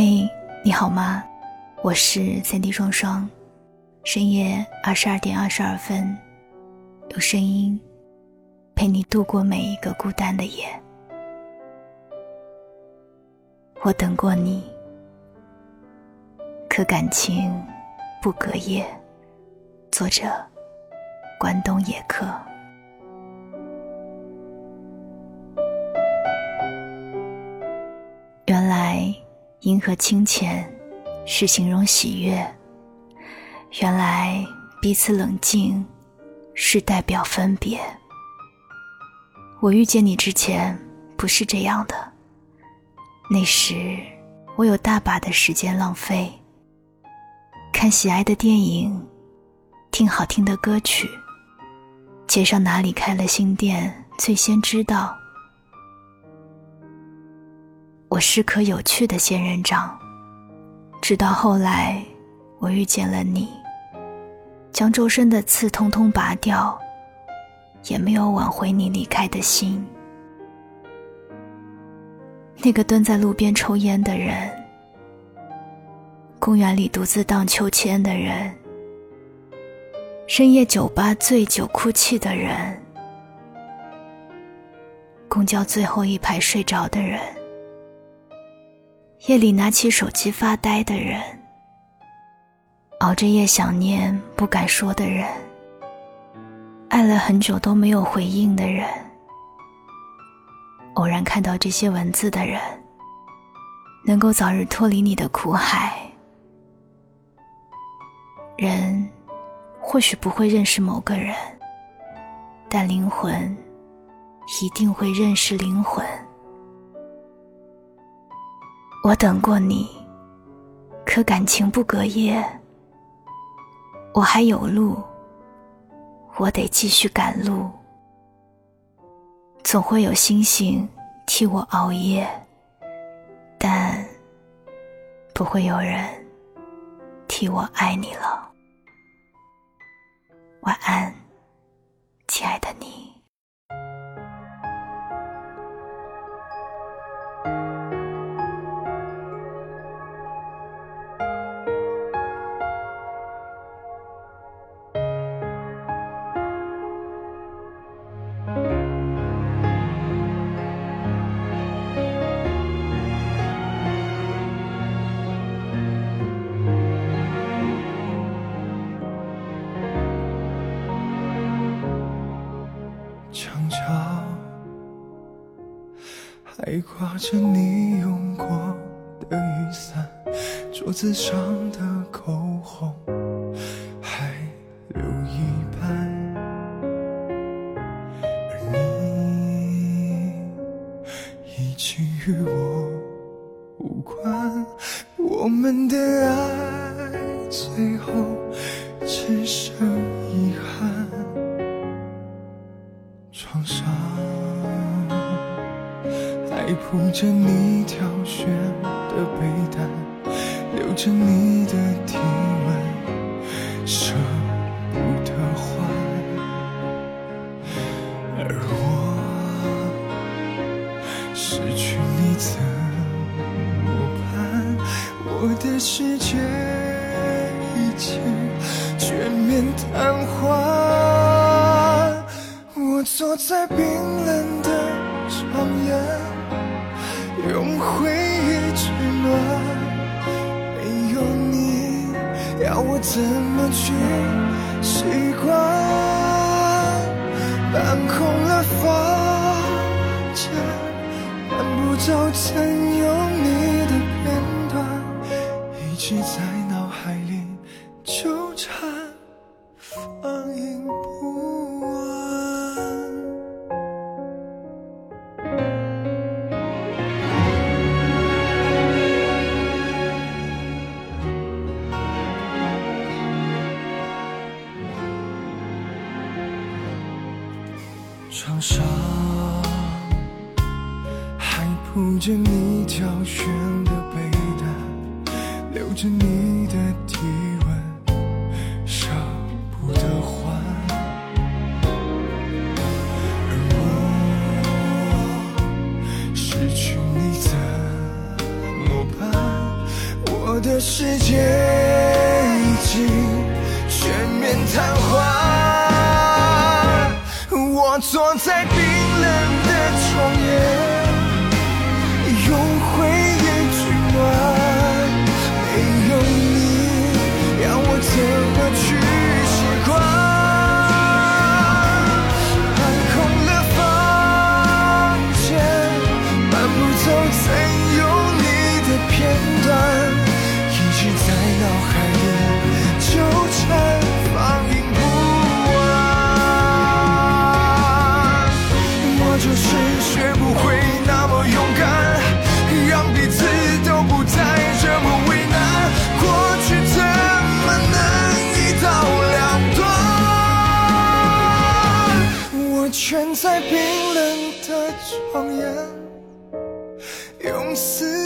嘿，你好吗？我是三 D 双双，深夜二十二点二十二分，有声音陪你度过每一个孤单的夜。我等过你，可感情不隔夜。作者：关东野客。原来。银河清浅，是形容喜悦。原来彼此冷静，是代表分别。我遇见你之前不是这样的。那时我有大把的时间浪费，看喜爱的电影，听好听的歌曲，街上哪里开了新店，最先知道。我是棵有趣的仙人掌，直到后来，我遇见了你，将周身的刺通通拔掉，也没有挽回你离开的心。那个蹲在路边抽烟的人，公园里独自荡秋千的人，深夜酒吧醉酒哭泣的人，公交最后一排睡着的人。夜里拿起手机发呆的人，熬着夜想念不敢说的人，爱了很久都没有回应的人，偶然看到这些文字的人，能够早日脱离你的苦海。人或许不会认识某个人，但灵魂一定会认识灵魂。我等过你，可感情不隔夜。我还有路，我得继续赶路。总会有星星替我熬夜，但不会有人替我爱你了。晚安，挂着你用过的雨伞，桌子上的口红还留一半，而你已经与我无关，我们的爱最后只剩遗憾，床上。还铺着你挑选的被单，留着你的体温，舍不得换。而我失去你怎么办？我的世界已经全面瘫痪。我坐在怎么去习惯？搬空了房间，看不着曾有你的片段，一直在脑海里纠缠，床上还铺着你挑选的被单留着你的体温舍不得换而我失去你怎么办我的世界已经全面瘫痪。坐在冰冷的床沿。在冰冷的床沿用思